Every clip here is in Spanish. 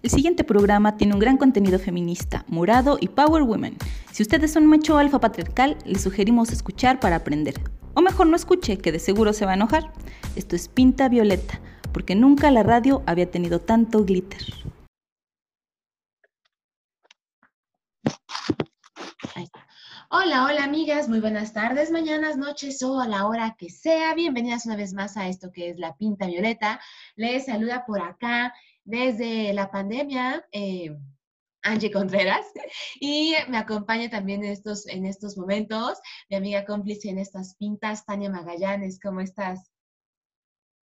El siguiente programa tiene un gran contenido feminista, morado y power women. Si ustedes son macho alfa patriarcal, les sugerimos escuchar para aprender. O mejor no escuche, que de seguro se va a enojar. Esto es Pinta Violeta, porque nunca la radio había tenido tanto glitter. Hola, hola amigas, muy buenas tardes, mañanas, noches o a la hora que sea. Bienvenidas una vez más a esto que es la Pinta Violeta. Les saluda por acá desde la pandemia, eh, Angie Contreras, y me acompaña también en estos, en estos momentos mi amiga cómplice en estas pintas, Tania Magallanes. ¿Cómo estás?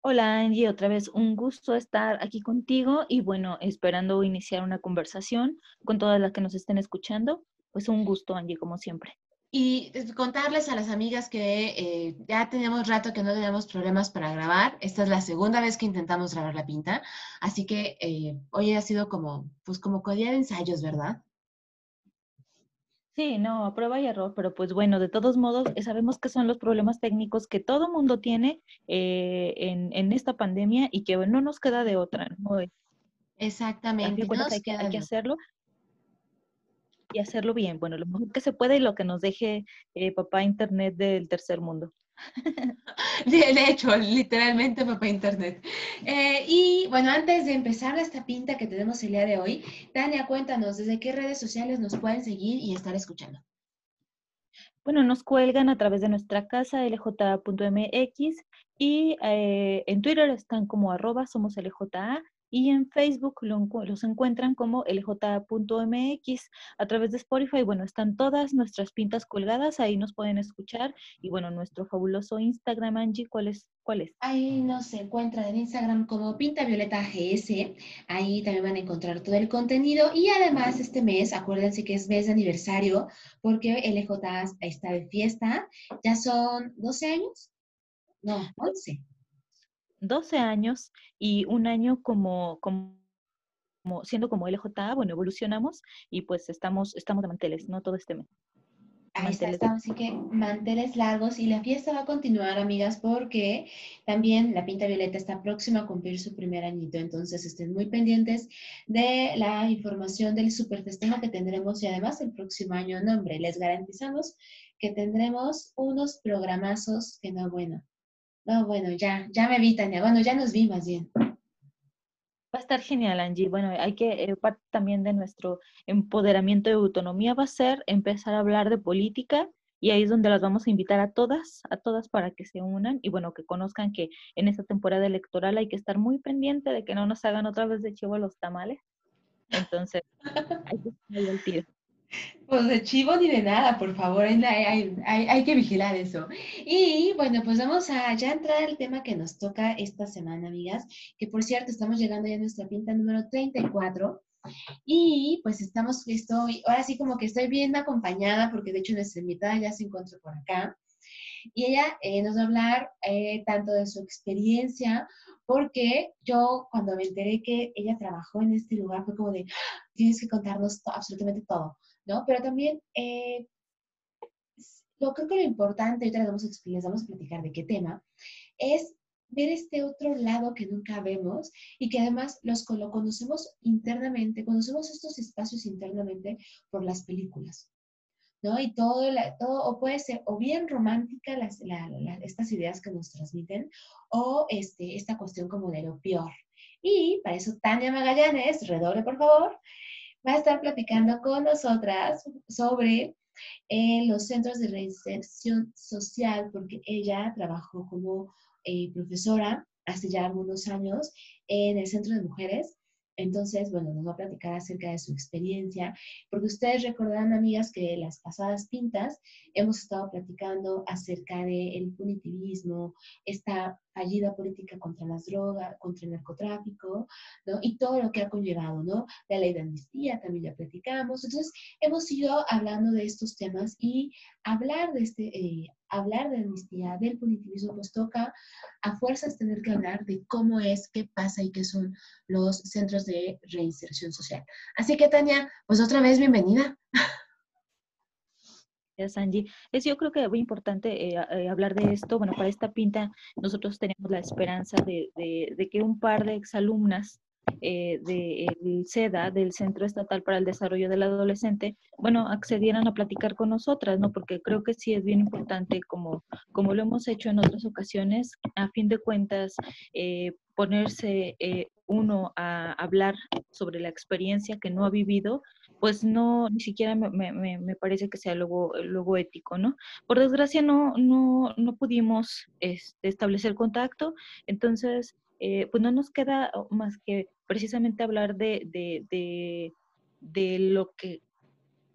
Hola Angie, otra vez un gusto estar aquí contigo y bueno, esperando iniciar una conversación con todas las que nos estén escuchando. Pues un gusto Angie, como siempre. Y contarles a las amigas que eh, ya teníamos rato que no teníamos problemas para grabar. Esta es la segunda vez que intentamos grabar la pinta. Así que eh, hoy ha sido como, pues como día de ensayos, ¿verdad? Sí, no, prueba y error, pero pues bueno, de todos modos, eh, sabemos que son los problemas técnicos que todo mundo tiene en, en, esta pandemia y que no nos queda de otra, ¿no? Exactamente. No hay, hay que hacerlo, y hacerlo bien. Bueno, lo mejor que se puede y lo que nos deje eh, papá Internet del tercer mundo. De hecho, literalmente papá Internet. Eh, y bueno, antes de empezar esta pinta que tenemos el día de hoy, Tania, cuéntanos desde qué redes sociales nos pueden seguir y estar escuchando. Bueno, nos cuelgan a través de nuestra casa lj.mx y eh, en Twitter están como arroba somos lja y en Facebook los encuentran como lj.mx a través de Spotify. Bueno, están todas nuestras pintas colgadas, ahí nos pueden escuchar. Y bueno, nuestro fabuloso Instagram, Angie, ¿cuál es? ¿Cuál es? Ahí nos encuentran en Instagram como Pinta Violeta GS. Ahí también van a encontrar todo el contenido. Y además este mes, acuérdense que es mes de aniversario porque LJ está de fiesta. Ya son 12 años. No, 11. 12 años y un año como, como, siendo como LJA, bueno, evolucionamos y pues estamos, estamos de manteles, ¿no? Todo este mes. Ahí está, estamos, así que manteles largos y la fiesta va a continuar, amigas, porque también la Pinta Violeta está próxima a cumplir su primer añito, entonces estén muy pendientes de la información del super festejo que tendremos y además el próximo año, nombre, les garantizamos que tendremos unos programazos que no, bueno, no, bueno, ya, ya me vi, Tania. Bueno, ya nos vi más bien. Va a estar genial, Angie. Bueno, hay que, eh, parte también de nuestro empoderamiento de autonomía va a ser empezar a hablar de política y ahí es donde las vamos a invitar a todas, a todas para que se unan y bueno, que conozcan que en esta temporada electoral hay que estar muy pendiente de que no nos hagan otra vez de chivo los tamales. Entonces, hay que estar tiro. Pues de chivo ni de nada, por favor, hay, que vigilar eso. Y bueno, pues vamos a ya entrar al tema que nos toca esta semana, amigas, que por cierto estamos llegando ya a nuestra pinta número 34. Y pues estamos, estoy, ahora sí como que estoy bien acompañada, porque de hecho nuestra invitada ya se encuentra por acá. Y ella eh, nos va a hablar eh, tanto de su experiencia, porque yo cuando me enteré que ella trabajó en este lugar fue como de, ¡Ah! tienes que contarnos absolutamente todo ¿no? Pero también, eh, lo creo que lo importante, ahorita les vamos, les vamos a platicar de qué tema, es ver este otro lado que nunca vemos y que además los lo conocemos internamente, conocemos estos espacios internamente por las películas, ¿no? Y todo, todo o puede ser o bien romántica las, estas ideas que nos transmiten o este, esta cuestión como de lo peor. Y para eso Tania Magallanes, redoble por favor, va a estar platicando con nosotras sobre eh, los centros de reinserción social, porque ella trabajó como eh, profesora hace ya algunos años en el Centro de Mujeres entonces, bueno, nos va a platicar acerca de su experiencia, porque ustedes recordarán, amigas, que las pasadas pintas hemos estado platicando acerca del punitivismo, esta fallida política contra las drogas, contra el narcotráfico, ¿no? Y todo lo que ha conllevado, ¿no? La ley de amnistía también ya platicamos. Entonces, hemos ido hablando de estos temas y hablar de este, eh, hablar de amnistía, del punitivismo, pues toca a fuerzas tener que hablar de cómo es, qué pasa y qué son los centros de reinserción social. Así que, Tania, pues otra vez bienvenida. Gracias, Angie. Es yo creo que muy importante eh, eh, hablar de esto. Bueno, para esta pinta nosotros tenemos la esperanza de, de, que un par de exalumnas eh, del CEDA, del Centro Estatal para el Desarrollo del Adolescente, bueno, accedieran a platicar con nosotras, ¿no? Porque creo que sí es bien importante, como, como lo hemos hecho en otras ocasiones, a fin de cuentas, eh, ponerse eh, uno a hablar sobre la experiencia que no ha vivido, pues no, ni siquiera me, me, me parece que sea luego, luego ético, ¿no? Por desgracia no, no, no pudimos este, establecer contacto, entonces, eh, pues no nos queda más que precisamente hablar de, de, de, lo que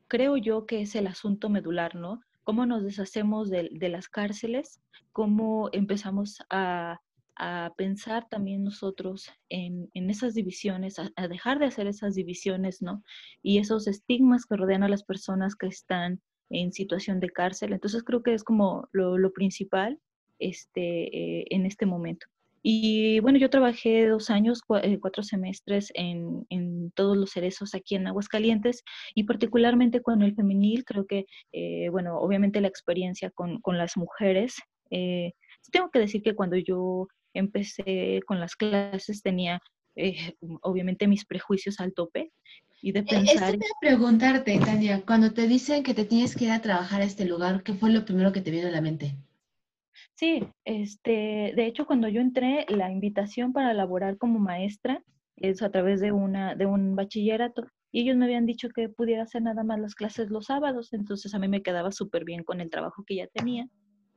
creo yo que es el asunto medular, ¿no? Cómo nos deshacemos de, las cárceles, cómo empezamos a, a pensar también nosotros en, en esas divisiones, a, a, dejar de hacer esas divisiones, ¿no? Y esos estigmas que rodean a las personas que están en situación de cárcel. Entonces creo que es como lo, lo principal este, eh, en este momento. Y bueno, yo trabajé dos años, eh, cuatro semestres en, en, todos los cerezos aquí en Aguascalientes y particularmente con el femenil, creo que, eh, bueno, obviamente la experiencia con, con las mujeres. Eh, tengo que decir que cuando yo empecé con las clases tenía eh, obviamente mis prejuicios al tope y de pensar... Esto te preguntarte, Tania, cuando te dicen que te tienes que ir a trabajar a este lugar, ¿qué fue lo primero que te vino a la mente? Sí, este, de hecho, cuando yo entré, la invitación para laborar como maestra es a través de, una, de un bachillerato y ellos me habían dicho que pudiera hacer nada más las clases los sábados, entonces a mí me quedaba súper bien con el trabajo que ya tenía.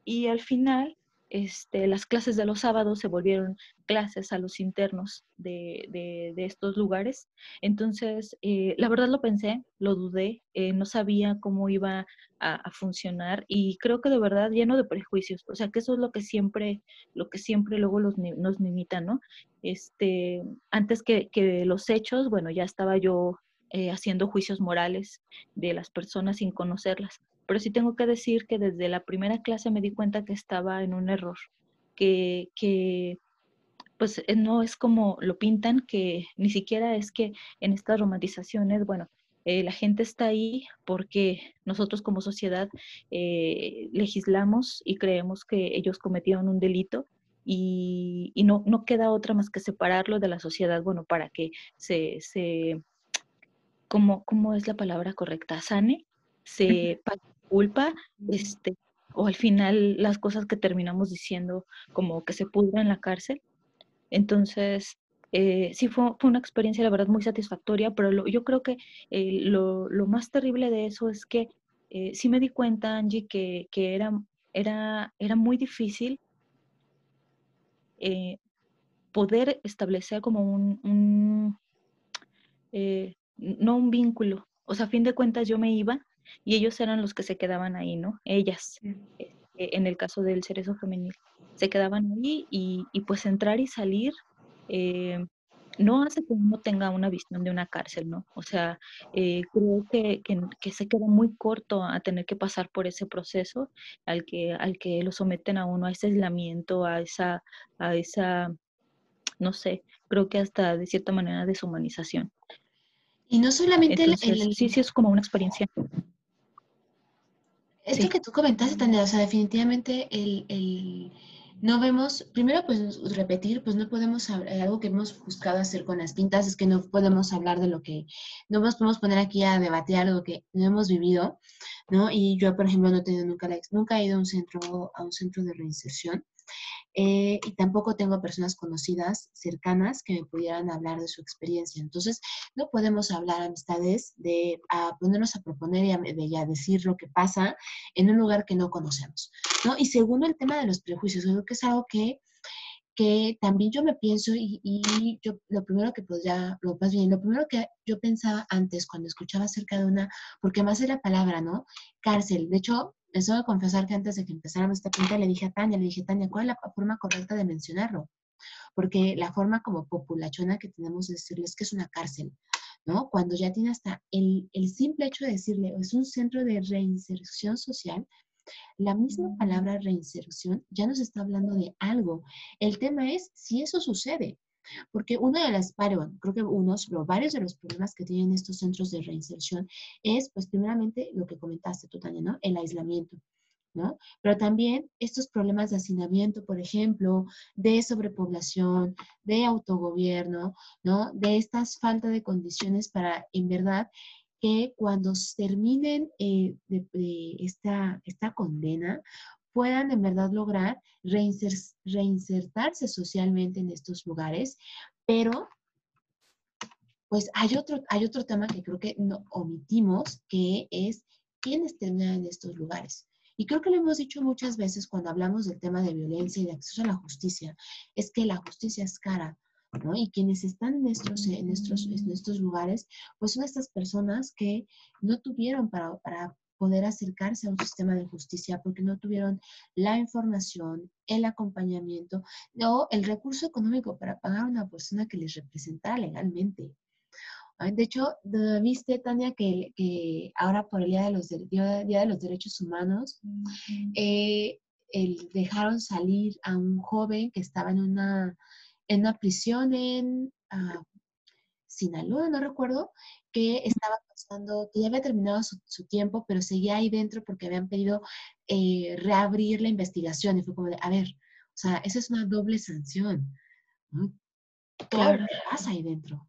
Y al final, este, las clases de los sábados se volvieron clases a los internos de, estos lugares. Entonces, eh, la verdad lo pensé, lo dudé, eh, no sabía cómo iba a, funcionar y creo que de verdad lleno de prejuicios. O sea, que eso es lo que siempre, lo que siempre luego los, nos limita, ¿no? Este, antes que, que los hechos, bueno, ya estaba yo eh, haciendo juicios morales de las personas sin conocerlas pero sí tengo que decir que desde la primera clase me di cuenta que estaba en un error, que, que pues eh, no es como lo pintan, que ni siquiera es que en estas romantizaciones, bueno, eh, la gente está ahí porque nosotros como sociedad eh, legislamos y creemos que ellos cometieron un delito y, y, no, no queda otra más que separarlo de la sociedad, bueno, para que se, se ¿cómo, cómo es la palabra correcta? Sane, se pague culpa, este, o al final las cosas que terminamos diciendo como que se pudra en la cárcel. Entonces, eh, sí fue, fue, una experiencia, la verdad, muy satisfactoria, pero lo, yo creo que eh, lo, lo, más terrible de eso es que eh, sí me di cuenta, Angie, que, que era, era, era muy difícil eh, poder establecer como un, un eh, no un vínculo. O sea, a fin de cuentas yo me iba y ellos eran los que se quedaban ahí, ¿no? Ellas, sí. eh, en el caso del cerezo femenil, se quedaban ahí y, y pues entrar y salir eh, no hace que uno tenga una visión de una cárcel, ¿no? O sea, eh, creo que, que, que, se queda muy corto a tener que pasar por ese proceso al que, al que lo someten a uno, a ese aislamiento, a esa, a esa, no sé, creo que hasta de cierta manera deshumanización. Y no solamente Entonces, el, el... Sí, sí, es como una experiencia. Esto sí. que tú comentaste, Tania, o sea, definitivamente el, el, no vemos, primero pues repetir, pues no podemos hablar, algo que hemos buscado hacer con las pintas es que no podemos hablar de lo que, no nos podemos poner aquí a debatir algo que no hemos vivido, ¿no? Y yo, por ejemplo, no he tenido nunca, nunca he ido a un centro, a un centro de reinserción, eh, y tampoco tengo personas conocidas, cercanas, que me pudieran hablar de su experiencia. Entonces, no podemos hablar amistades de a ponernos a proponer y a, de, a decir lo que pasa en un lugar que no conocemos. ¿no? Y segundo, el tema de los prejuicios, creo que es algo que que también yo me pienso y, y, yo lo primero que podría, lo más bien, lo primero que yo pensaba antes cuando escuchaba acerca de una, porque más es la palabra, ¿no? Cárcel. De hecho, les debo confesar que antes de que empezáramos esta pinta le dije a Tania, le dije, Tania, ¿cuál es la forma correcta de mencionarlo? Porque la forma como populachona que tenemos de decirles que es una cárcel, ¿no? Cuando ya tiene hasta el, el simple hecho de decirle, es un centro de reinserción social, la misma palabra reinserción ya nos está hablando de algo. El tema es si eso sucede. Porque una de las, creo que unos, varios de los problemas que tienen estos centros de reinserción es, pues, primeramente lo que comentaste tú, Tania, ¿no? El aislamiento. ¿no? Pero también estos problemas de hacinamiento, por ejemplo, de sobrepoblación, de autogobierno, ¿no? De estas falta de condiciones para, en verdad, que cuando terminen eh, esta, esta condena, puedan en verdad lograr reinsertarse socialmente en estos lugares, pero pues hay otro, hay otro tema que creo que no omitimos, que es quiénes terminan en estos lugares. Y creo que lo hemos dicho muchas veces cuando hablamos del tema de violencia y de acceso a la justicia, es que la justicia es cara, ¿no? Y quienes están en estos, en estos, en estos lugares, pues son estas personas que no tuvieron para, para poder acercarse a un sistema de justicia porque no tuvieron la información, el acompañamiento o el recurso económico para pagar a una persona que les representara legalmente. De hecho, viste, Tania, que, ahora por el Día de los, Día de los Derechos Humanos, eh, dejaron salir a un joven que estaba en una, en una prisión en uh, Sinaloa, no recuerdo, que estaba pasando, que ya había terminado su, tiempo, pero seguía ahí dentro porque habían pedido eh, reabrir la investigación. Y fue como de, a ver, o sea, esa es una doble sanción. Claro. ¿Qué pasa ahí dentro?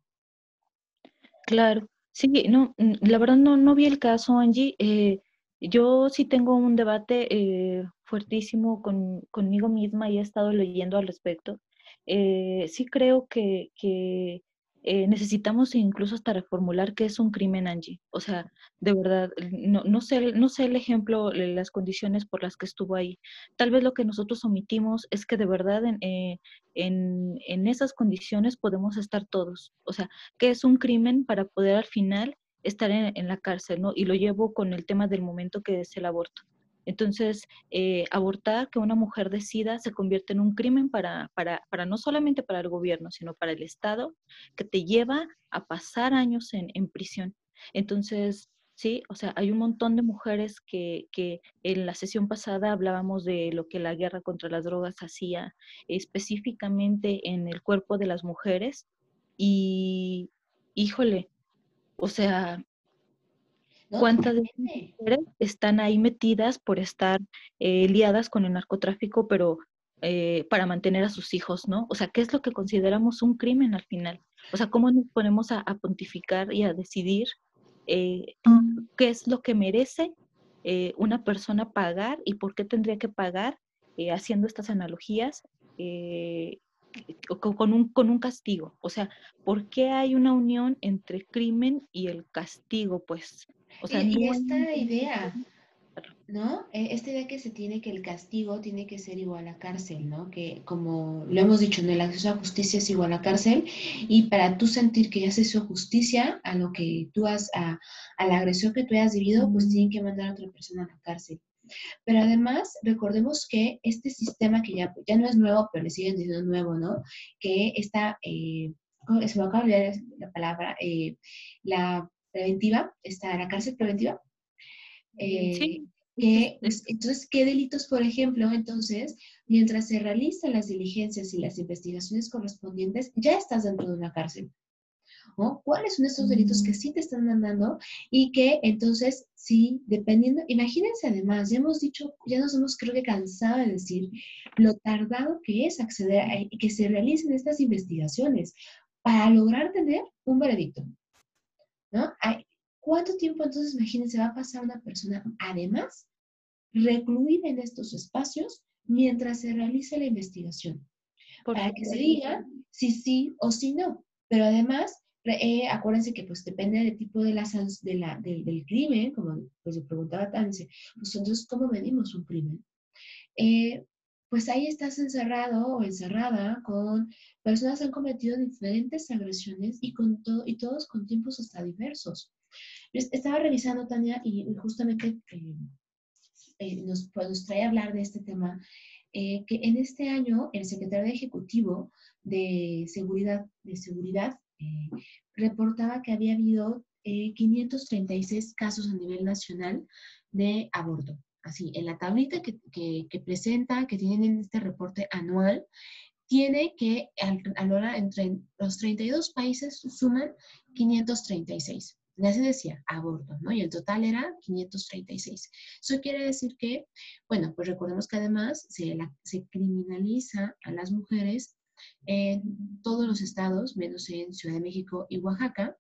Claro, sí, no, la verdad no, no vi el caso, Angie. Eh, yo sí tengo un debate eh, fuertísimo con, conmigo misma y he estado leyendo al respecto. Eh, sí creo que, que eh, necesitamos incluso hasta reformular qué es un crimen, Angie. O sea, de verdad, no, no, sé, no sé el ejemplo, las condiciones por las que estuvo ahí. Tal vez lo que nosotros omitimos es que de verdad en, eh, en, en esas condiciones podemos estar todos. O sea, qué es un crimen para poder al final estar en, en, la cárcel, ¿no? Y lo llevo con el tema del momento que es el aborto. Entonces, eh, abortar, que una mujer decida, se convierte en un crimen para, no solamente para el gobierno, sino para el Estado, que te lleva a pasar años en, prisión. Entonces, sí, o sea, hay un montón de mujeres que en la sesión pasada hablábamos de lo que la guerra contra las drogas hacía específicamente en el cuerpo de las mujeres y, híjole, o sea, ¿Cuántas mujeres están ahí metidas por estar eh, liadas con el narcotráfico, pero eh, para mantener a sus hijos, ¿no? O sea, ¿qué es lo que consideramos un crimen al final? O sea, ¿cómo nos ponemos a, pontificar y a decidir eh, qué es lo que merece una persona pagar y por qué tendría que pagar haciendo estas analogías? Con un, con un castigo. O sea, ¿por qué hay una unión entre crimen y el castigo? Pues y, esta idea, ¿no? E, esta idea que se tiene que el castigo tiene que ser igual a cárcel, ¿no? Que como lo hemos dicho, en el acceso a justicia es igual a cárcel y para tú sentir que ya se hizo justicia a lo que tú has, a, la agresión que tú hayas vivido, pues tienen que mandar a otra persona a la cárcel. Pero además, recordemos que este sistema que ya, ya no es nuevo, pero le siguen diciendo nuevo, ¿no? Que está, eh, se me acaba de olvidar la palabra, eh, la preventiva, está la cárcel preventiva. sí. Eh, entonces, ¿qué delitos, por ejemplo? Entonces, mientras se realizan las diligencias y las investigaciones correspondientes, ya estás dentro de una cárcel. ¿no? ¿Cuáles son estos delitos que mm. sí te están mandando y que entonces sí, dependiendo, imagínense además, ya hemos dicho, ya nos hemos creo que cansado de decir lo tardado que es acceder a que se realicen estas investigaciones para lograr tener un veredicto. ¿No? ¿Cuánto tiempo entonces, imagínense, va a pasar una persona, además, recluida en estos espacios mientras se realiza la investigación? para que se diga si sí o si no. Pero además, eh, acuérdense que pues depende del tipo de la, de la, del crimen, como pues preguntaba Tance, pues entonces, ¿cómo medimos un crimen? Eh, pues ahí estás encerrado o encerrada con personas que han cometido diferentes agresiones y, con todo, y todos con tiempos hasta diversos. Estaba revisando, Tania, y justamente eh, eh, nos, pues, nos, trae a hablar de este tema, eh, que en este año el secretario ejecutivo de Seguridad, de seguridad reportaba que había habido 536 casos a nivel nacional de aborto así, en la tablita que, que, presenta, que tienen en este reporte anual, tiene que, a la hora, entre los 32 países suman 536. ya se decía, aborto, ¿no? Y el total era 536. Eso quiere decir que, bueno, pues recordemos que además se, se criminaliza a las mujeres en todos los estados, menos en Ciudad de México y Oaxaca.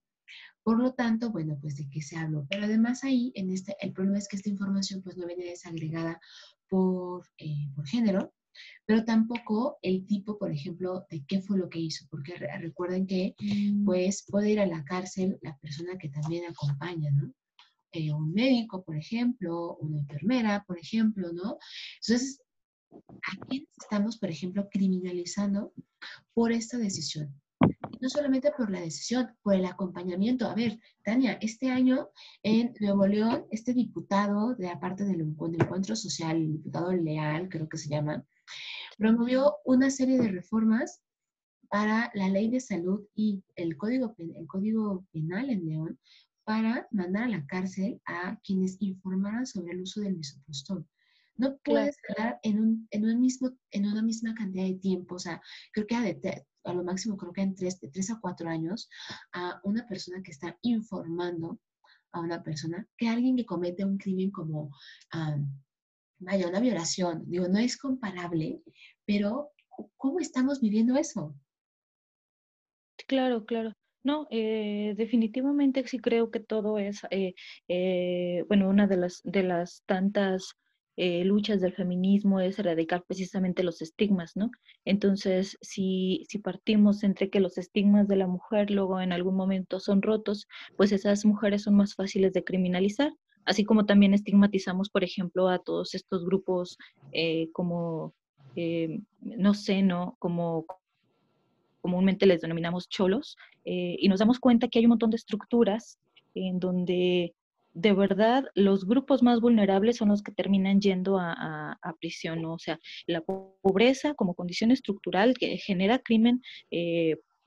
Por lo tanto, bueno, pues de qué se habló. Pero además ahí, en este, el problema es que esta información pues no viene desagregada por, eh, por género, pero tampoco el tipo, por ejemplo, de qué fue lo que hizo, porque recuerden que mm. pues puede ir a la cárcel la persona que también acompaña, ¿no? Eh, un médico, por ejemplo, una enfermera, por ejemplo, ¿no? Entonces, ¿a quién estamos, por ejemplo, criminalizando por esta decisión? No solamente por la decisión, por el acompañamiento. A ver, Tania, este año en Nuevo León, este diputado de la parte del encuentro social, el diputado Leal, creo que se llama, promovió una serie de reformas para la ley de salud y el código, el código penal en León para mandar a la cárcel a quienes informaran sobre el uso del misoprostol. No puedes hablar en, un, en, un mismo, en una misma cantidad de tiempo, o sea, creo que a, lo máximo creo que en tres, de tres a cuatro años, a una persona que está informando a una persona, que alguien que comete un crimen como vaya, una violación, digo, no es comparable, pero ¿cómo estamos viviendo eso? Claro, claro. No, eh, definitivamente sí creo que todo es, eh, eh, bueno, una de las, de las tantas luchas del feminismo es erradicar precisamente los estigmas, ¿no? Entonces, si, si partimos entre que los estigmas de la mujer luego en algún momento son rotos, pues esas mujeres son más fáciles de criminalizar así como también estigmatizamos, por ejemplo, a todos estos grupos eh, como, eh, no sé, ¿no? Como comúnmente les denominamos cholos, eh, y nos damos cuenta que hay un montón de estructuras en donde de verdad los grupos más vulnerables son los que terminan yendo a, prisión, ¿no? o sea, la pobreza como condición estructural que genera crimen,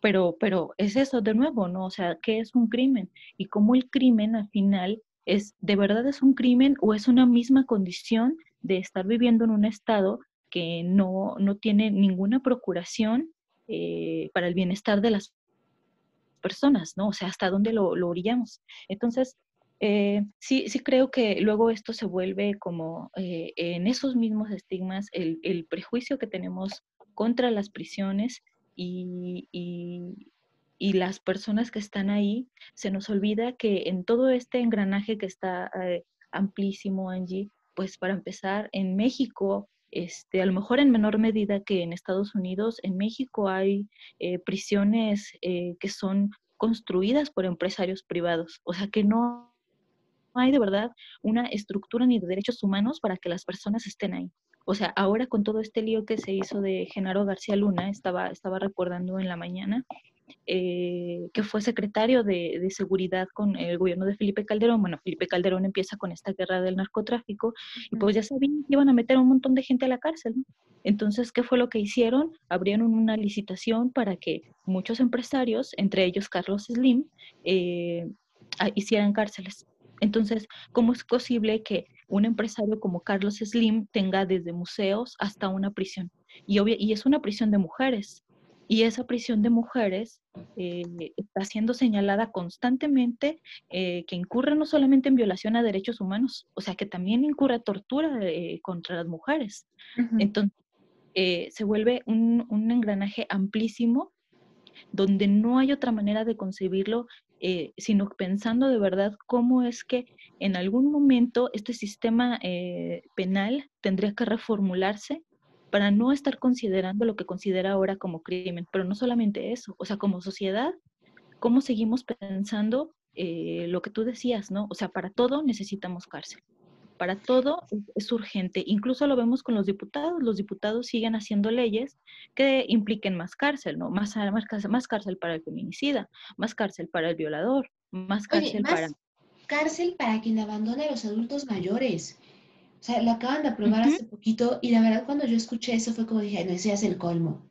pero, pero es eso de nuevo, ¿no? O sea, ¿qué es un crimen? Y cómo el crimen al final es de verdad es un crimen o es una misma condición de estar viviendo en un estado que no, tiene ninguna procuración eh, para el bienestar de las personas, ¿no? O sea, hasta dónde lo, lo orillamos. Entonces, eh, sí, sí creo que luego esto se vuelve como eh, en esos mismos estigmas, el, el, prejuicio que tenemos contra las prisiones y, y las personas que están ahí, se nos olvida que en todo este engranaje que está eh, amplísimo, Angie, pues para empezar, en México, este, a lo mejor en menor medida que en Estados Unidos, en México hay eh, prisiones eh, que son construidas por empresarios privados, o sea que no hay de verdad una estructura ni de derechos humanos para que las personas estén ahí. O sea, ahora con todo este lío que se hizo de Genaro García Luna, estaba, estaba recordando en la mañana, eh, que fue secretario de, seguridad con el gobierno de Felipe Calderón. Bueno, Felipe Calderón empieza con esta guerra del narcotráfico y pues ya sabían que iban a meter un montón de gente a la cárcel. Entonces, ¿qué fue lo que hicieron? Abrieron una licitación para que muchos empresarios, entre ellos Carlos Slim, eh, hicieran cárceles. Entonces, ¿cómo es posible que un empresario como Carlos Slim tenga desde museos hasta una prisión? Y, y es una prisión de mujeres. Y esa prisión de mujeres eh, está siendo señalada constantemente eh, que incurre no solamente en violación a derechos humanos, o sea, que también incurre tortura eh, contra las mujeres. Entonces, se vuelve un, un, engranaje amplísimo donde no hay otra manera de concebirlo, sino pensando de verdad cómo es que en algún momento este sistema penal tendría que reformularse para no estar considerando lo que considera ahora como crimen. Pero no solamente eso, o sea, como sociedad, ¿cómo seguimos pensando eh, lo que tú decías, ¿no? O sea, para todo necesitamos cárcel. Para todo es urgente. Incluso lo vemos con los diputados. Los diputados siguen haciendo leyes que impliquen más cárcel, ¿no? Más, más, cárcel para el feminicida, más cárcel para el violador, más cárcel para... Cárcel para quien abandona a los adultos mayores. O sea, lo acaban de aprobar hace poquito y la verdad cuando yo escuché eso fue como dije, no, ese es el colmo.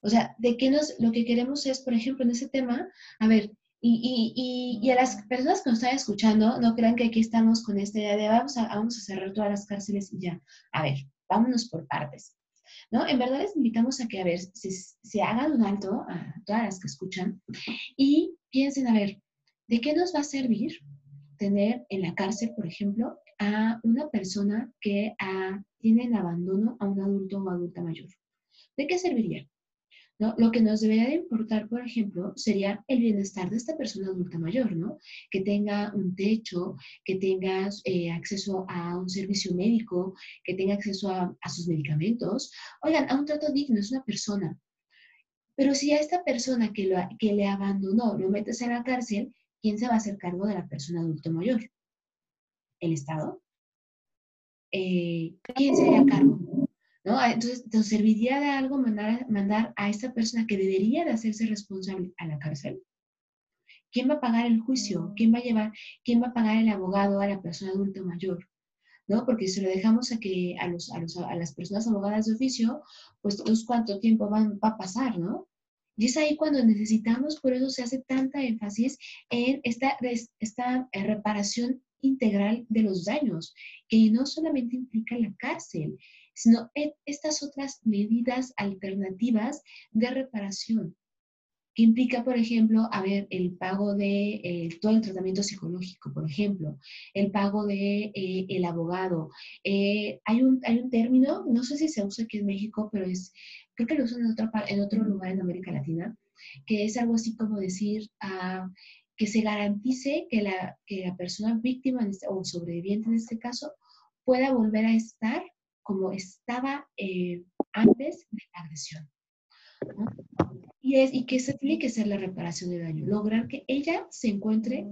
O sea, de qué nos, lo que queremos es, por ejemplo, en ese tema, a ver, y, a las personas que nos están escuchando, no crean que aquí estamos con esta idea de vamos a, vamos a cerrar todas las cárceles y ya. A ver, vámonos por partes. ¿No? En verdad les invitamos a que, a ver, se, se hagan un alto a todas las que escuchan y piensen, a ver, ¿De qué nos va a servir tener en la cárcel, por ejemplo, a una persona que ah, tiene en abandono a un adulto o adulta mayor? ¿De qué serviría? Lo que nos debería de importar, por ejemplo, sería el bienestar de esta persona adulta mayor, ¿no? Que tenga un techo, que tenga eh, acceso a un servicio médico, que tenga acceso a, sus medicamentos. Oigan, a un trato digno, es una persona. Pero si a esta persona que, le abandonó lo metes en la cárcel, ¿quién se va a hacer cargo de la persona adulto mayor? ¿El Estado? Eh, ¿Quién se haría cargo? ¿No? Ah, entonces, ¿nos serviría de algo mandar, mandar a esta persona que debería de hacerse responsable a la cárcel? ¿Quién va a pagar el juicio? ¿Quién va a llevar, quién va a pagar el abogado a la persona adulto mayor? ¿no? Porque si lo dejamos a que a, los, a, los, a las personas abogadas de oficio, pues todos cuánto tiempo van, va a pasar, ¿no? Y es ahí cuando necesitamos, por eso se hace tanta énfasis en esta, esta reparación integral de los daños, que no solamente implica la cárcel, sino estas otras medidas alternativas de reparación, que implica, por ejemplo, a ver, el pago de eh, todo el tratamiento psicológico, por ejemplo, el pago de eh, el abogado. Eh, hay, un, hay un término, no sé si se usa aquí en México, pero es, creo que lo usan en otro, en otro lugar en América Latina, que es algo así como decir ah, que se garantice que la, que la persona víctima este, o sobreviviente en este caso pueda volver a estar como estaba antes de la agresión. Y, es, y que esa tiene que ser la reparación de daño, lograr que ella se encuentre,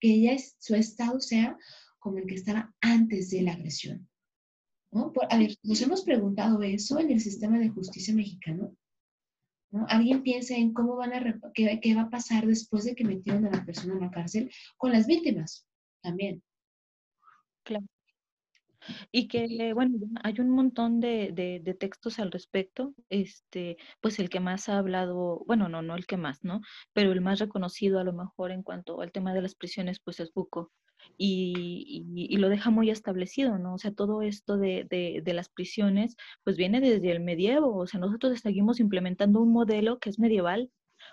que ella, su estado sea como el que estaba antes de la agresión. ¿no? a ver, nos hemos preguntado eso en el sistema de justicia mexicano. ¿no? Alguien piensa en cómo van a, qué, qué va a pasar después de que metieron a la persona en la cárcel con las víctimas también. Claro. Y que, bueno, hay un montón de, de, textos al respecto. Este, pues el que más ha hablado, bueno, no, no el que más, ¿no? Pero el más reconocido a lo mejor en cuanto al tema de las prisiones, pues es Buco. Y, y, lo deja muy establecido, ¿no? O sea, todo esto de, de, de, las prisiones, pues viene desde el medievo, o sea, nosotros seguimos implementando un modelo que es medieval,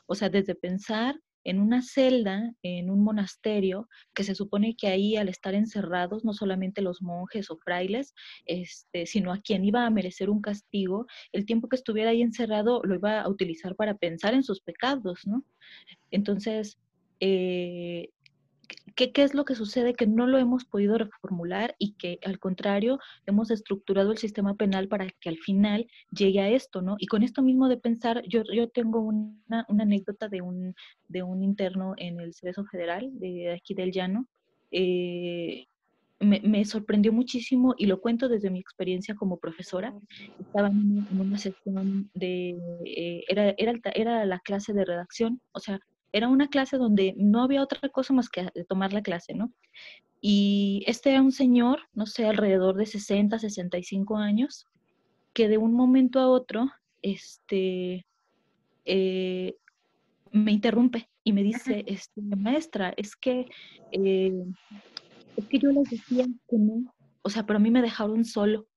o sea, desde pensar en una celda, en un monasterio, que se supone que ahí al estar encerrados, no solamente los monjes o frailes, este, sino a quien iba a merecer un castigo, el tiempo que estuviera ahí encerrado lo iba a utilizar para pensar en sus pecados, ¿no? Entonces, eh, ¿Qué, ¿Qué, es lo que sucede? Que no lo hemos podido reformular y que al contrario hemos estructurado el sistema penal para que al final llegue a esto, ¿no? Y con esto mismo de pensar, yo, yo tengo una, una anécdota de un, de un interno en el Cerezo Federal, de aquí del Llano. Eh, me, me, sorprendió muchísimo y lo cuento desde mi experiencia como profesora. Estaba en una sesión de, eh, era, era, era la clase de redacción, o sea, era una clase donde no había otra cosa más que tomar la clase, ¿no? Y este era un señor, no sé, alrededor de 60, 65 años, que de un momento a otro, este, eh, me interrumpe y me dice, este, maestra, es que, eh, es que yo les decía que no, o sea, pero a mí me dejaron solo.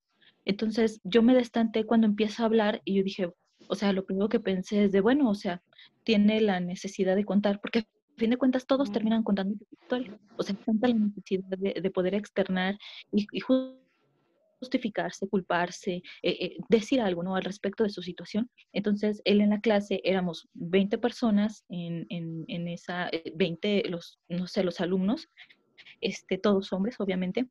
Entonces yo me destanté cuando empieza a hablar y yo dije, o sea, lo primero que pensé es de, bueno, o sea, tiene la necesidad de contar, porque a fin de cuentas todos terminan contando su historia. O sea, tanta la necesidad de, poder externar y, justificarse, culparse, eh, eh, decir algo ¿no? al respecto de su situación. Entonces, él en la clase éramos 20 personas, en, en, en esa, 20, eh, los, no sé, los alumnos, este, todos hombres, obviamente,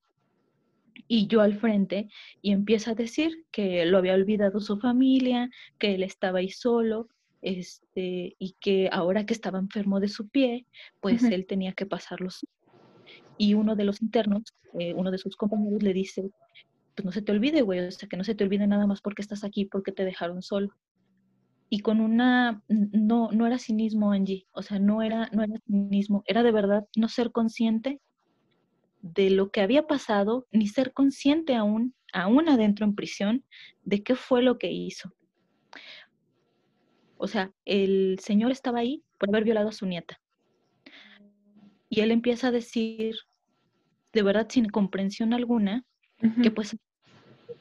y yo al frente y empieza a decir que lo había olvidado su familia, que él estaba ahí solo, este, y que ahora que estaba enfermo de su pie, pues él tenía que pasarlos. Y uno de los internos, eh, uno de sus compañeros le dice, pues no se te olvide, güey, o sea, que no se te olvide nada más porque estás aquí, porque te dejaron solo. Y con una, no, no era cinismo, Angie, o sea, no era, no era cinismo, era de verdad no ser consciente de lo que había pasado, ni ser consciente aún, aún adentro en prisión, de qué fue lo que hizo. O sea, el señor estaba ahí por haber violado a su nieta. Y él empieza a decir, de verdad sin comprensión alguna, que pues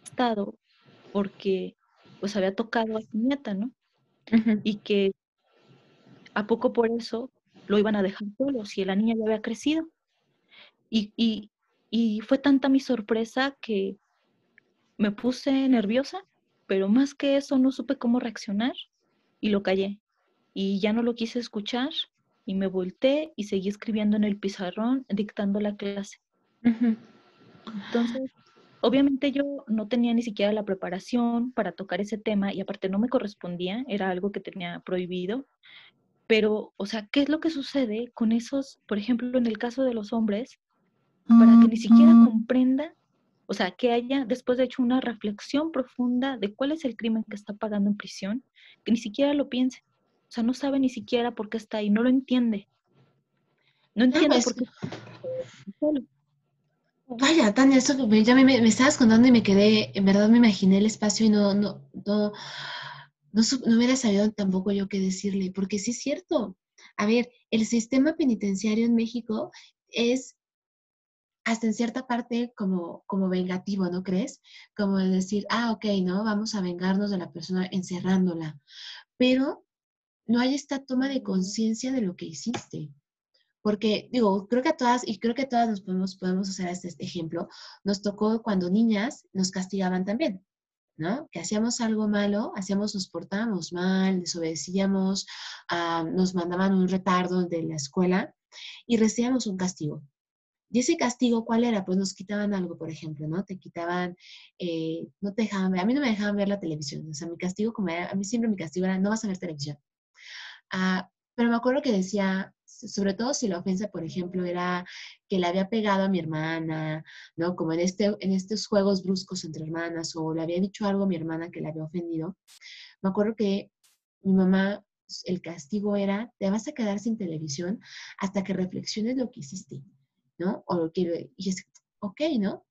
estado porque pues había tocado a su nieta, ¿no? Y que a poco por eso lo iban a dejar solo si la niña ya había crecido. Y, y, y fue tanta mi sorpresa que me puse nerviosa, pero más que eso no supe cómo reaccionar y lo callé. Y ya no lo quise escuchar y me volteé y seguí escribiendo en el pizarrón, dictando la clase. Entonces, obviamente yo no tenía ni siquiera la preparación para tocar ese tema y aparte no me correspondía, era algo que tenía prohibido. Pero, o sea, ¿qué es lo que sucede con esos, por ejemplo, en el caso de los hombres, para que ni siquiera comprenda, o sea, que haya después de hecho una reflexión profunda de cuál es el crimen que está pagando en prisión, que ni siquiera lo piense? O sea, no sabe ni siquiera por qué está ahí, no lo entiende. No entiende por qué. Vaya, Tania, eso ya me, me, estabas contando y me quedé, en verdad me imaginé el espacio y no, no, no, no, no hubiera sabido tampoco yo qué decirle, porque sí es cierto. A ver, el sistema penitenciario en México es hasta en cierta parte como, como vengativo, ¿no crees? Como decir, ah, ok, ¿no? Vamos a vengarnos de la persona encerrándola. Pero no hay esta toma de conciencia de lo que hiciste. Porque, digo, creo que a todas, y creo que todas nos podemos, podemos hacer este, este ejemplo, nos tocó cuando niñas nos castigaban también, ¿no? Que hacíamos algo malo, hacíamos, nos portábamos mal, desobedecíamos, ah, nos mandaban un retardo de la escuela y recibíamos un castigo. Y ese castigo, ¿cuál era? Pues nos quitaban algo, por ejemplo, ¿no? Te quitaban, eh, no te dejaban ver, a mí no me dejaban ver la televisión, o sea, mi castigo, como era, a mí siempre mi castigo era, no vas a ver televisión. Ah, pero me acuerdo que decía, sobre todo si la ofensa, por ejemplo, era que le había pegado a mi hermana, ¿no? Como en, este, en estos juegos bruscos entre hermanas, o le había dicho algo a mi hermana que le había ofendido. Me acuerdo que mi mamá, el castigo era, te vas a quedar sin televisión hasta que reflexiones lo que hiciste, ¿no? O lo que, y es, ok, ¿no?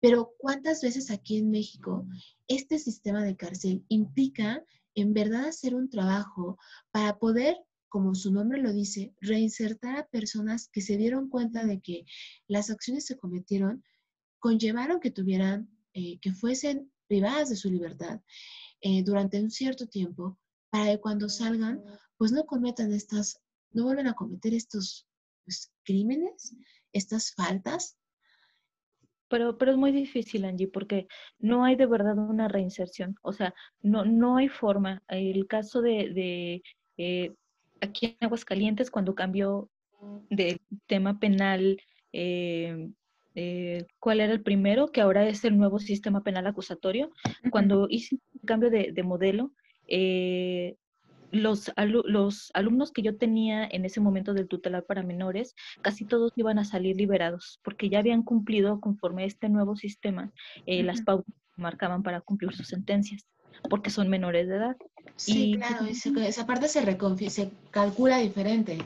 Pero ¿cuántas veces aquí en México este sistema de cárcel implica en verdad hacer un trabajo para poder como su nombre lo dice, reinsertar a personas que se dieron cuenta de que las acciones que cometieron conllevaron que tuvieran, eh, que fuesen privadas de su libertad eh, durante un cierto tiempo, para que cuando salgan, pues no cometan estas, no vuelvan a cometer estos pues, crímenes, estas faltas. Pero, pero es muy difícil, Angie, porque no hay de verdad una reinserción. O sea, no, no hay forma. El caso de, de eh, aquí en Aguascalientes cuando cambió del tema penal, eh, eh, ¿cuál era el primero? Que ahora es el nuevo sistema penal acusatorio. Cuando hice el cambio de, modelo, eh, los, los, alumnos que yo tenía en ese momento del tutelar para menores, casi todos iban a salir liberados porque ya habían cumplido conforme a este nuevo sistema las pautas que marcaban para cumplir sus sentencias porque son menores de edad. Sí, claro, esa parte se, se calcula diferente.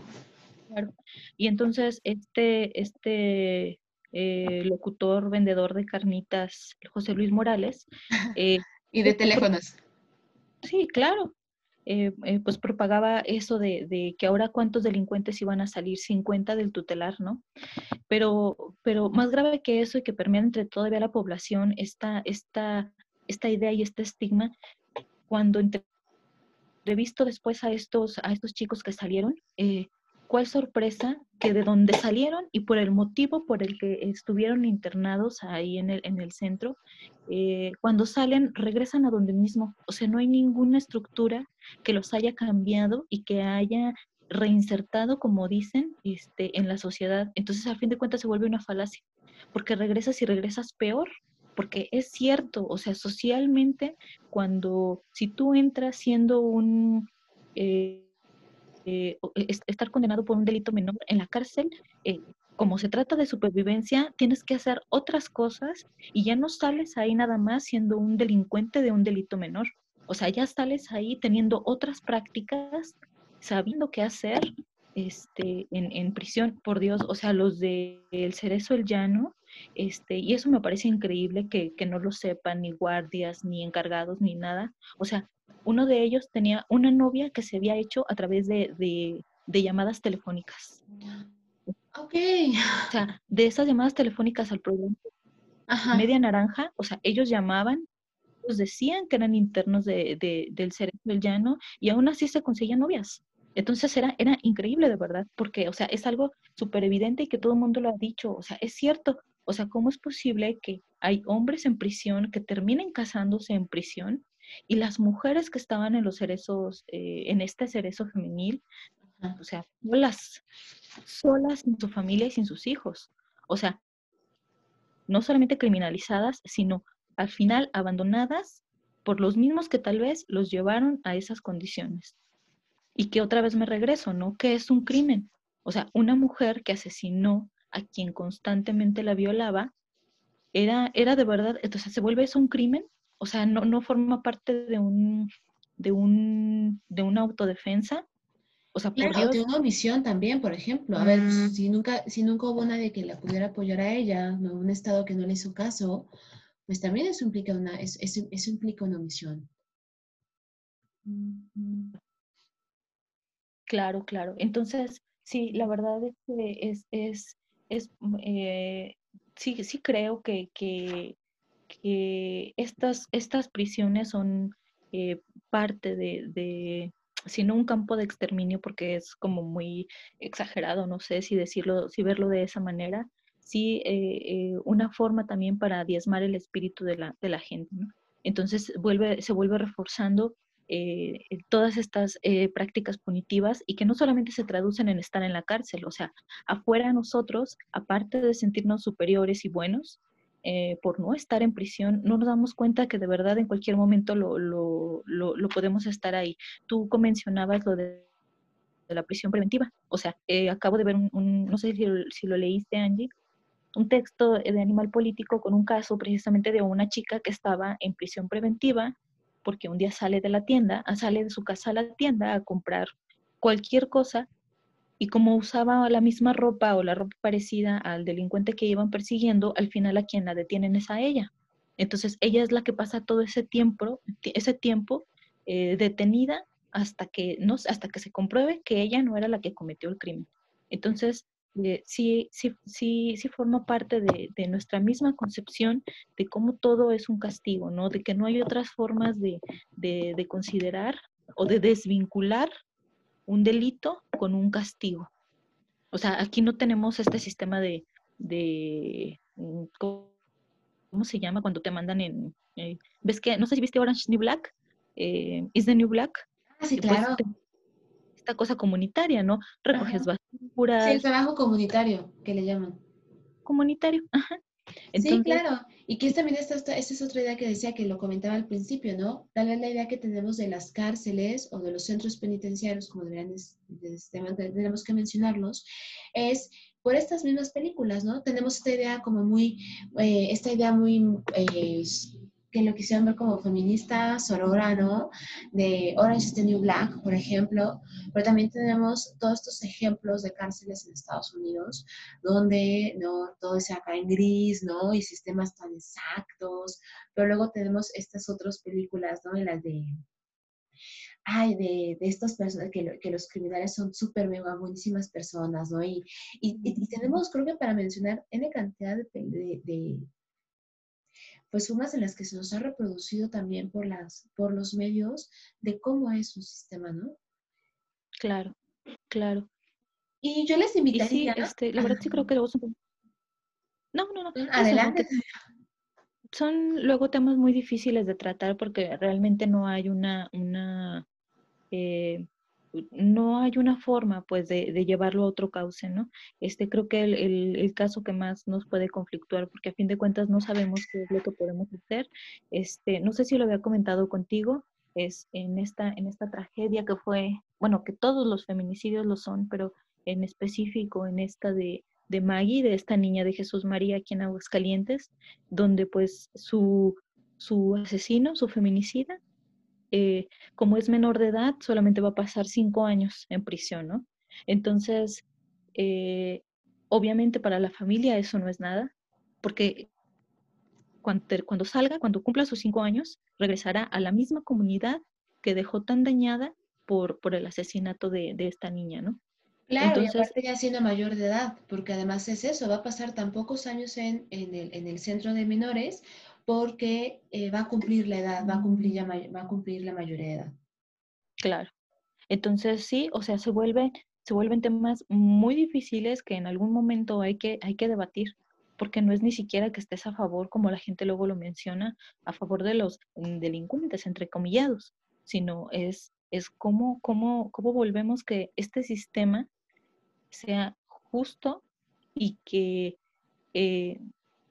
Claro. Y entonces este, este eh, locutor, vendedor de carnitas, José Luis Morales. Eh, y de teléfonos. Sí, claro. Eh, pues propagaba eso de, de, que ahora cuántos delincuentes iban a salir, 50 del tutelar, ¿no? Pero, pero más grave que eso y que permea entre todavía la población esta, esta esta idea y este estigma cuando entrevisto después a estos, a estos chicos que salieron, eh, cuál sorpresa que de donde salieron y por el motivo por el que estuvieron internados ahí en el, en el centro, eh, cuando salen regresan a donde mismo. O sea, no hay ninguna estructura que los haya cambiado y que haya reinsertado, como dicen, este, en la sociedad. Entonces, al fin de cuentas, se vuelve una falacia, porque regresas y regresas peor porque es cierto, o sea, socialmente, cuando si tú entras siendo un, eh, eh, estar condenado por un delito menor en la cárcel, eh, como se trata de supervivencia, tienes que hacer otras cosas y ya no sales ahí nada más siendo un delincuente de un delito menor. O sea, ya sales ahí teniendo otras prácticas, sabiendo qué hacer este, en, en prisión. Por Dios, o sea, los del el cerezo el llano, este, y eso me parece increíble que, no lo sepan ni guardias, ni encargados, ni nada. O sea, uno de ellos tenía una novia que se había hecho a través de, llamadas telefónicas. Ok. O sea, de esas llamadas telefónicas al programa Media Naranja, o sea, ellos llamaban, ellos decían que eran internos de, del cerebro del llano y aún así se conseguían novias. Entonces era, era increíble de verdad, porque, o sea, es algo súper evidente y que todo el mundo lo ha dicho, o sea, es cierto, o sea, ¿cómo es posible que hay hombres en prisión que terminen casándose en prisión y las mujeres que estaban en los cerezos, eh, en este cerezo femenil, o sea, solas, solas sin su familia y sin sus hijos? O sea, no solamente criminalizadas, sino al final abandonadas por los mismos que tal vez los llevaron a esas condiciones. Y que otra vez me regreso, ¿no? ¿Qué es un crimen? O sea, una mujer que asesinó a quien constantemente la violaba, era, era de verdad, entonces se vuelve eso un crimen, o sea, no, no forma parte de un, de un, de una autodefensa. O sea, por claro, de una omisión también, por ejemplo. A ver, mm. si nunca, si nunca hubo nadie que la pudiera apoyar a ella, ¿no? un Estado que no le hizo caso, pues también eso implica una, eso, eso implica una omisión. Claro, claro. Entonces, sí, la verdad es que es, es, es eh, sí, sí creo que, que, estas, estas prisiones son eh, parte de, de, si no un campo de exterminio, porque es como muy exagerado, no sé si decirlo, si verlo de esa manera, sí eh, una forma también para diezmar el espíritu de la, de la gente, Entonces vuelve, se vuelve reforzando eh, todas estas eh, prácticas punitivas y que no solamente se traducen en estar en la cárcel, o sea, afuera nosotros, aparte de sentirnos superiores y buenos, eh, por no estar en prisión, no nos damos cuenta que de verdad en cualquier momento lo, lo, lo, podemos estar ahí. Tú mencionabas lo de, la prisión preventiva, o sea, acabo de ver un, no sé si, si lo leíste, Angie, un texto de Animal Político con un caso precisamente de una chica que estaba en prisión preventiva porque un día sale de la tienda, ah, sale de su casa a la tienda a comprar cualquier cosa y como usaba la misma ropa o la ropa parecida al delincuente que iban persiguiendo, al final a quien la detienen es a ella. Entonces ella es la que pasa todo ese tiempo, ese tiempo eh, detenida hasta que, no, hasta que se compruebe que ella no era la que cometió el crimen. Entonces, eh, sí, sí, sí, sí forma parte de, de, nuestra misma concepción de cómo todo es un castigo, ¿no? De que no hay otras formas de, de, de considerar o de desvincular un delito con un castigo. O sea, aquí no tenemos este sistema de, de mm, ¿cómo se llama? Cuando te mandan en, eh, ¿ves que, no sé si viste Orange New Black? Eh, ¿Is the New Black? Ah, sí, pues claro esta cosa comunitaria, ¿no? Recoges basura. Sí, el trabajo comunitario, que le llaman. Comunitario, ajá. sí, claro. Y que también esta, esta, es otra idea que decía que lo comentaba al principio, ¿no? Tal vez la idea que tenemos de las cárceles o de los centros penitenciarios, como deberían, tenemos que mencionarlos, es por estas mismas películas, ¿no? Tenemos esta idea como muy, eh, esta idea muy eh, que lo quisieron ver como feminista sorora, ¿no? De Orange is the New Black, por ejemplo, pero también tenemos todos estos ejemplos de cárceles en Estados Unidos, donde, ¿no? Todo se acá en gris, ¿no? Y sistemas tan exactos, pero luego tenemos estas otras películas, ¿no? En las de ay, de, de estas personas, que, que, los criminales son súper mega buenísimas personas, ¿no? Y, y, y, tenemos, creo que para mencionar, N cantidad de, de, pues formas en las que se nos ha reproducido también por, las, por los medios de cómo es un sistema, ¿no? Claro, claro. Y yo les invitaría... sí, este, la verdad sí creo que luego son... No, no, no. Adelante. son luego temas muy difíciles de tratar porque realmente no hay una, una eh, no hay una forma pues de, llevarlo a otro cauce, ¿no? Este creo que el, caso que más nos puede conflictuar, porque a fin de cuentas no sabemos qué es lo que podemos hacer. Este, no sé si lo había comentado contigo, es en esta, en esta tragedia que fue, bueno, que todos los feminicidios lo son, pero en específico en esta de, de Maggie, de esta niña de Jesús María aquí en Aguascalientes, donde pues su, su asesino, su feminicida, eh, como es menor de edad, solamente va a pasar cinco años en prisión, ¿no? Entonces, eh, obviamente para la familia eso no es nada, porque cuando, cuando, salga, cuando cumpla sus cinco años, regresará a la misma comunidad que dejó tan dañada por, por el asesinato de, de esta niña, ¿no? Claro, Entonces, y aparte ya siendo mayor de edad, porque además es eso, va a pasar tan pocos años en, en, el, en el centro de menores porque eh, va a cumplir la edad, va a cumplir, ya, va a cumplir la mayoría de edad. Claro. Entonces, sí, o sea, se, vuelve, se vuelven temas muy difíciles que en algún momento hay que, hay que debatir, porque no es ni siquiera que estés a favor, como la gente luego lo menciona, a favor de los mm, delincuentes, entre comillados, sino es, es cómo, cómo, cómo volvemos que este sistema sea justo y que eh,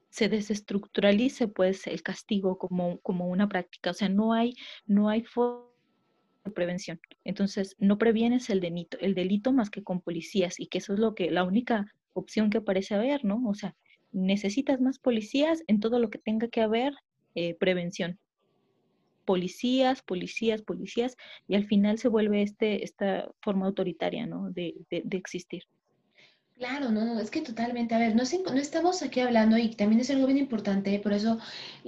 se desestructuralice pues el castigo como, como una práctica. O sea, no hay, no hay de prevención. Entonces, no previenes el delito, el delito más que con policías y que eso es lo que, la única opción que parece haber, ¿no? O sea, necesitas más policías en todo lo que tenga que haber eh, prevención. Policías, policías, policías, y al final se vuelve este, esta forma autoritaria, ¿no? de, de existir. Claro, no, no, es que totalmente, a ver, no, no estamos aquí hablando y también es algo bien importante, por eso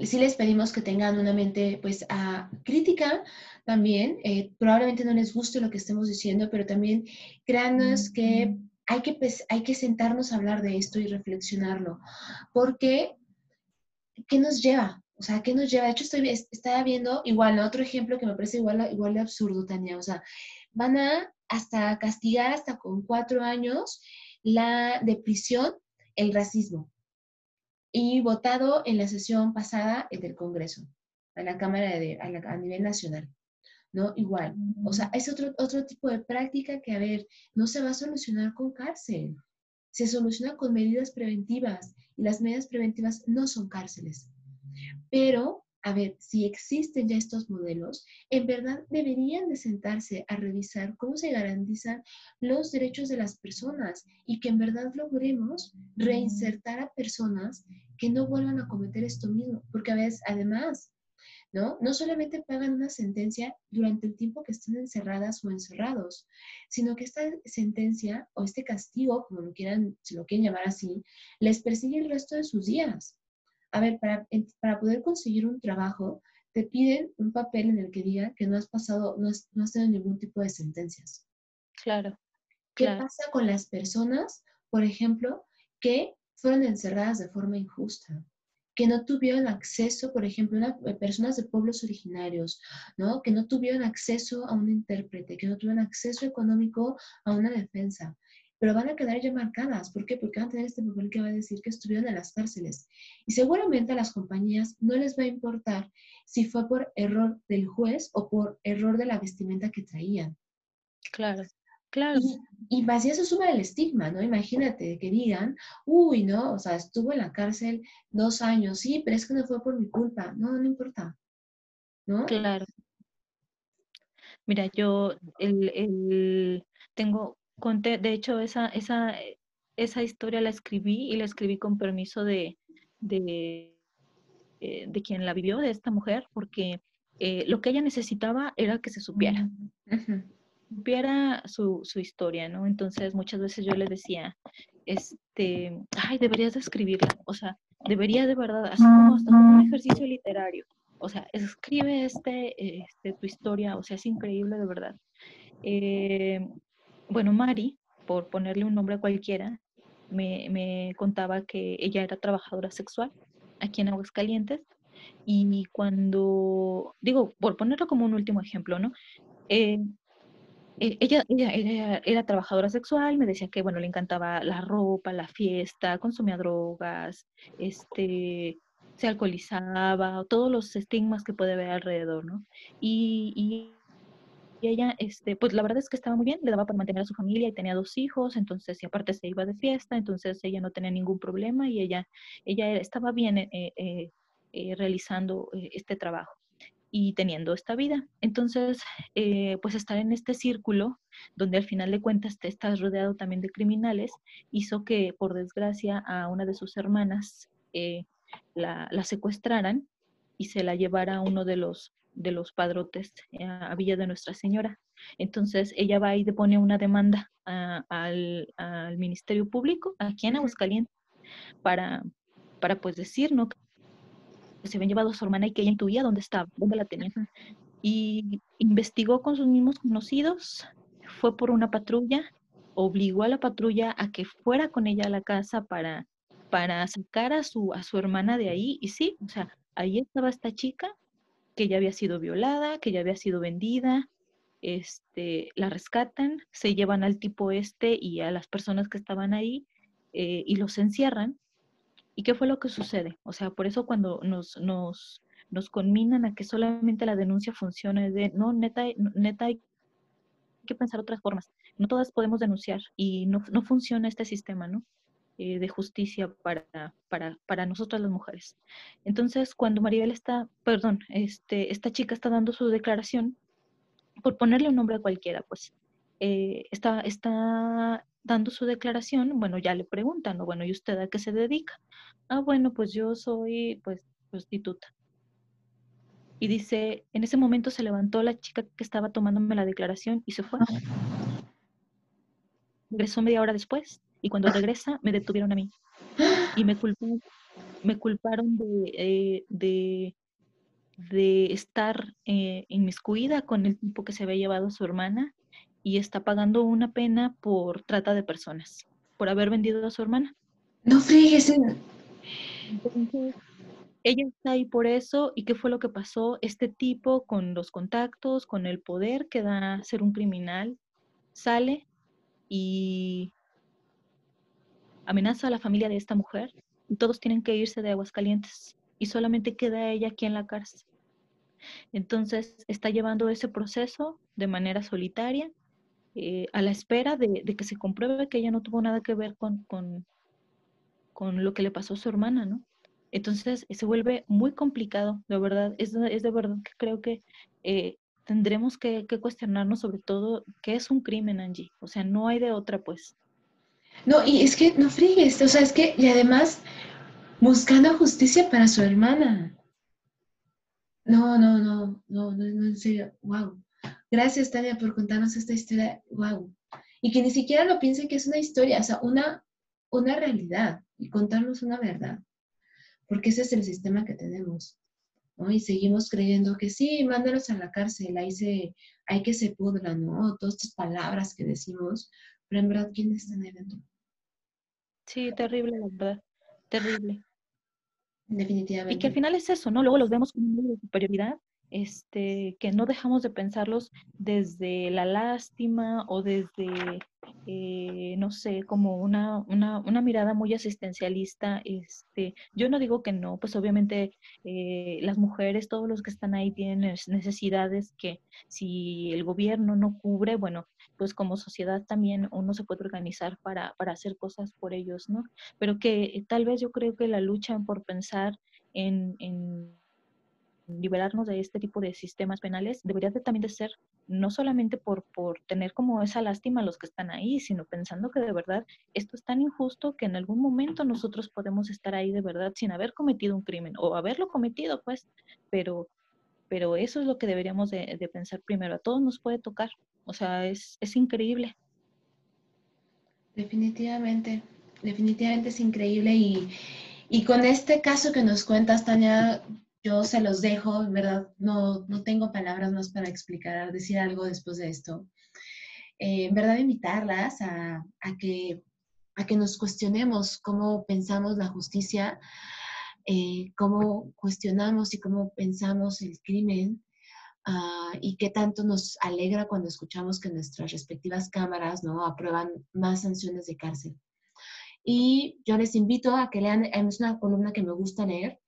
sí les pedimos que tengan una mente pues a, crítica también, eh, probablemente no les guste lo que estemos diciendo, pero también créanos que hay que, pues, hay que sentarnos a hablar de esto y reflexionarlo, porque ¿qué nos lleva? O sea, ¿qué nos lleva? De hecho, estoy, estaba viendo igual, otro ejemplo que me parece igual, igual de absurdo, Tania, o sea, van a hasta castigar hasta con cuatro años la de prisión, el racismo. Y votado en la sesión pasada del Congreso, a la Cámara de, a, nivel nacional. ¿no? Igual. O sea, es otro, otro tipo de práctica que, a ver, no se va a solucionar con cárcel. Se soluciona con medidas preventivas y las medidas preventivas no son cárceles. Pero a ver, si existen ya estos modelos, en verdad deberían de sentarse a revisar cómo se garantizan los derechos de las personas y que en verdad logremos reinsertar a personas que no vuelvan a cometer esto mismo, porque a veces, además, ¿no? No solamente pagan una sentencia durante el tiempo que estén encerradas o encerrados, sino que esta sentencia o este castigo, como lo quieran, si lo quieren llamar así, les persigue el resto de sus días a ver, para, para poder conseguir un trabajo, te piden un papel en el que diga que no has pasado, no has, no tenido ningún tipo de sentencias. Claro. ¿Qué pasa con las personas, por ejemplo, que fueron encerradas de forma injusta? que no tuvieron acceso, por ejemplo, a personas de pueblos originarios, ¿no? Que no tuvieron acceso a un intérprete, que no tuvieron acceso económico a una defensa pero van a quedar ya marcadas. ¿Por qué? Porque van a tener este papel que va a decir que estuvieron en las cárceles. Y seguramente a las compañías no les va a importar si fue por error del juez o por error de la vestimenta que traían. Claro. Claro. Y, y más eso suma el estigma, ¿no? Imagínate que digan, uy, no, o sea, estuvo en la cárcel dos años, sí, pero es que no fue por mi culpa. No, no importa. ¿No? Claro. Mira, yo el, el, tengo conté, de hecho, esa, esa, eh, esa historia la escribí y la escribí con permiso de, de, eh, de quien la vivió, de esta mujer, porque eh, lo que ella necesitaba era que se supiera. Supiera su, su, historia, ¿no? Entonces muchas veces yo le decía, este, ay, deberías de escribirla, o sea, debería de verdad, así como hasta como un ejercicio literario, o sea, escribe este, este, tu historia, o sea, es increíble de verdad. Eh, bueno, Mari, por ponerle un nombre a cualquiera, me, contaba que ella era trabajadora sexual aquí en Aguascalientes y cuando, digo, por ponerlo como un último ejemplo, ¿no? Eh, eh, ella, ella, era trabajadora sexual, me decía que, bueno, le encantaba la ropa, la fiesta, consumía drogas, este, se alcoholizaba, todos los estigmas que puede haber alrededor, ¿no? y y ella, este, pues la verdad es que estaba muy bien, le daba para mantener a su familia y tenía dos hijos, entonces, y aparte se iba de fiesta, entonces ella no tenía ningún problema y ella, ella estaba bien eh, eh, eh, realizando este trabajo y teniendo esta vida. Entonces, pues estar en este círculo, donde al final de cuentas te estás rodeado también de criminales, hizo que, por desgracia, a una de sus hermanas la, la secuestraran y se la llevara a uno de los de los padrotes eh, a Villa de Nuestra Señora. Entonces ella va y depone una demanda al, Ministerio Público aquí en Aguascalientes para, para pues decir, ¿no? Que se habían llevado a su hermana y que ella intuía dónde estaba, dónde la tenían. Y investigó con sus mismos conocidos, fue por una patrulla, obligó a la patrulla a que fuera con ella a la casa para, para sacar a su, a su hermana de ahí. Y sí, o sea, ahí estaba esta chica que ya había sido violada, que ya había sido vendida, este, la rescatan, se llevan al tipo este y a las personas que estaban ahí eh, y los encierran. ¿Y qué fue lo que sucede? O sea, por eso cuando nos, nos, nos conminan a que solamente la denuncia funcione, de, no, neta, neta hay que pensar otras formas. No todas podemos denunciar y no, no funciona este sistema, ¿no? Eh, de justicia para, para, para nosotras las mujeres. Entonces, cuando Maribel está, perdón, este, esta chica está dando su declaración, por ponerle un nombre a cualquiera, pues, eh, está, está dando su declaración, bueno, ya le preguntan, ¿no? Bueno, ¿y usted a qué se dedica? Ah, bueno, pues yo soy, pues, prostituta. Y dice, en ese momento se levantó la chica que estaba tomándome la declaración y se fue. Regresó media hora después y cuando regresa, me detuvieron a mí. Y me, culparon, me culparon de, eh, de, de, estar eh, inmiscuida con el tipo que se había llevado a su hermana y está pagando una pena por trata de personas, por haber vendido a su hermana. No fríguese. Entonces, ella está ahí por eso. ¿Y qué fue lo que pasó? Este tipo, con los contactos, con el poder que da ser un criminal, sale y amenaza a la familia de esta mujer todos tienen que irse de Aguascalientes y solamente queda ella aquí en la cárcel. Entonces está llevando ese proceso de manera solitaria eh, a la espera de, que se compruebe que ella no tuvo nada que ver con, con, con, lo que le pasó a su hermana, ¿no? Entonces se vuelve muy complicado, de verdad, es, es de verdad que creo que eh, tendremos que, que, cuestionarnos sobre todo qué es un crimen, Angie. O sea, no hay de otra, pues. No, y es que no frigues, o sea, es que, y además, buscando justicia para su hermana. No, no, no, no, no, no, en serio, wow. Gracias, Tania, por contarnos esta historia, wow. Y que ni siquiera lo piensen que es una historia, o sea, una, una realidad y contarnos una verdad. Porque ese es el sistema que tenemos. ¿no? Y seguimos creyendo que sí, mándalos a la cárcel, ahí se, hay que se pudran, ¿no? Todas estas palabras que decimos, pero en verdad, ¿quién está ahí dentro? Sí, terrible, la verdad, terrible. Definitivamente. Y que al final es eso, ¿no? Luego los vemos como un medio de superioridad este, que no dejamos de pensarlos desde la lástima o desde, eh, no sé, como una, una, una, mirada muy asistencialista. Este, yo no digo que no, pues obviamente eh, las mujeres, todos los que están ahí tienen necesidades que si el gobierno no cubre, bueno, pues como sociedad también uno se puede organizar para, para hacer cosas por ellos, ¿no? Pero que tal vez yo creo que la lucha por pensar en, en liberarnos de este tipo de sistemas penales debería de, también de ser no solamente por, por tener como esa lástima a los que están ahí, sino pensando que de verdad esto es tan injusto que en algún momento nosotros podemos estar ahí de verdad sin haber cometido un crimen o haberlo cometido, pues, pero, pero eso es lo que deberíamos de, de pensar primero. A todos nos puede tocar, o sea, es, es increíble. Definitivamente, definitivamente es increíble y, y con este caso que nos cuentas, Tania, yo se los dejo, verdad, no, no tengo palabras más para explicar, decir algo después de esto. Eh, en verdad, invitarlas a, a, que, a que nos cuestionemos cómo pensamos la justicia, eh, cómo cuestionamos y cómo pensamos el crimen uh, y qué tanto nos alegra cuando escuchamos que nuestras respectivas cámaras ¿no? aprueban más sanciones de cárcel. Y yo les invito a que lean, es una columna que me gusta leer,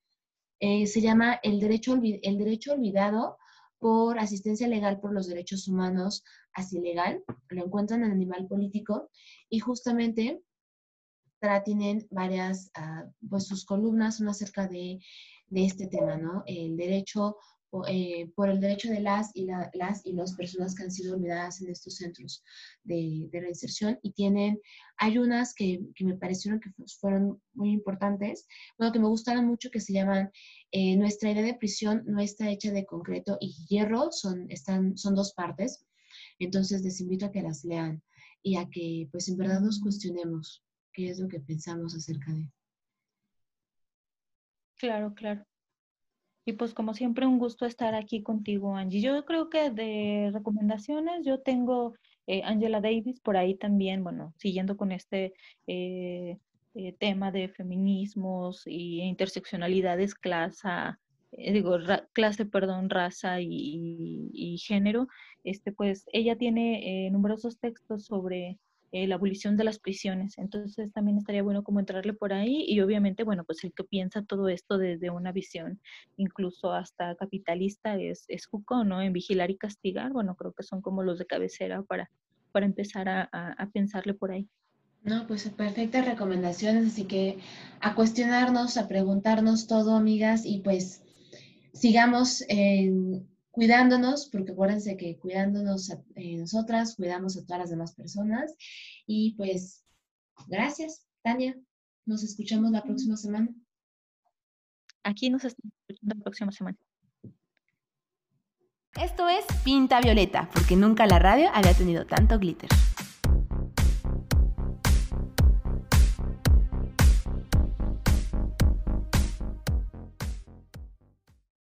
eh, se llama el derecho, el derecho olvidado por asistencia legal por los derechos humanos, así legal, lo encuentran en Animal Político, y justamente tienen varias, uh, pues sus columnas son acerca de, de, este tema, ¿no? El derecho eh, por el derecho de las y, las y las personas que han sido olvidadas en estos centros de, de reinserción y tienen, hay unas que, que, me parecieron que fueron muy importantes, bueno, que me gustaron mucho, que se llaman eh, Nuestra idea de prisión no está hecha de concreto y hierro, son, están, son dos partes, entonces les invito a que las lean y a que pues en verdad nos cuestionemos qué es lo que pensamos acerca de. Claro, claro. Y pues como siempre, un gusto estar aquí contigo, Angie. Yo creo que de recomendaciones, yo tengo eh, Angela Davis por ahí también, bueno, siguiendo con este eh, eh, tema de feminismos y interseccionalidades, clase, digo, clase, perdón, raza y, género, este, pues ella tiene numerosos textos sobre eh, la abolición de las prisiones. Entonces también estaría bueno como entrarle por ahí y obviamente, bueno, pues el que piensa todo esto desde una visión incluso hasta capitalista es, es Foucault, ¿no? En vigilar y castigar, bueno, creo que son como los de cabecera para, para empezar a, a pensarle por ahí. No, pues perfectas recomendaciones, así que a cuestionarnos, a preguntarnos todo, amigas, y pues sigamos en cuidándonos, porque acuérdense que cuidándonos a, eh, nosotras, cuidamos a todas las demás personas. Y pues, gracias, Tania. Nos escuchamos la próxima semana. Aquí nos estamos escuchando la próxima semana. Esto es Pinta Violeta, porque nunca la radio había tenido tanto glitter.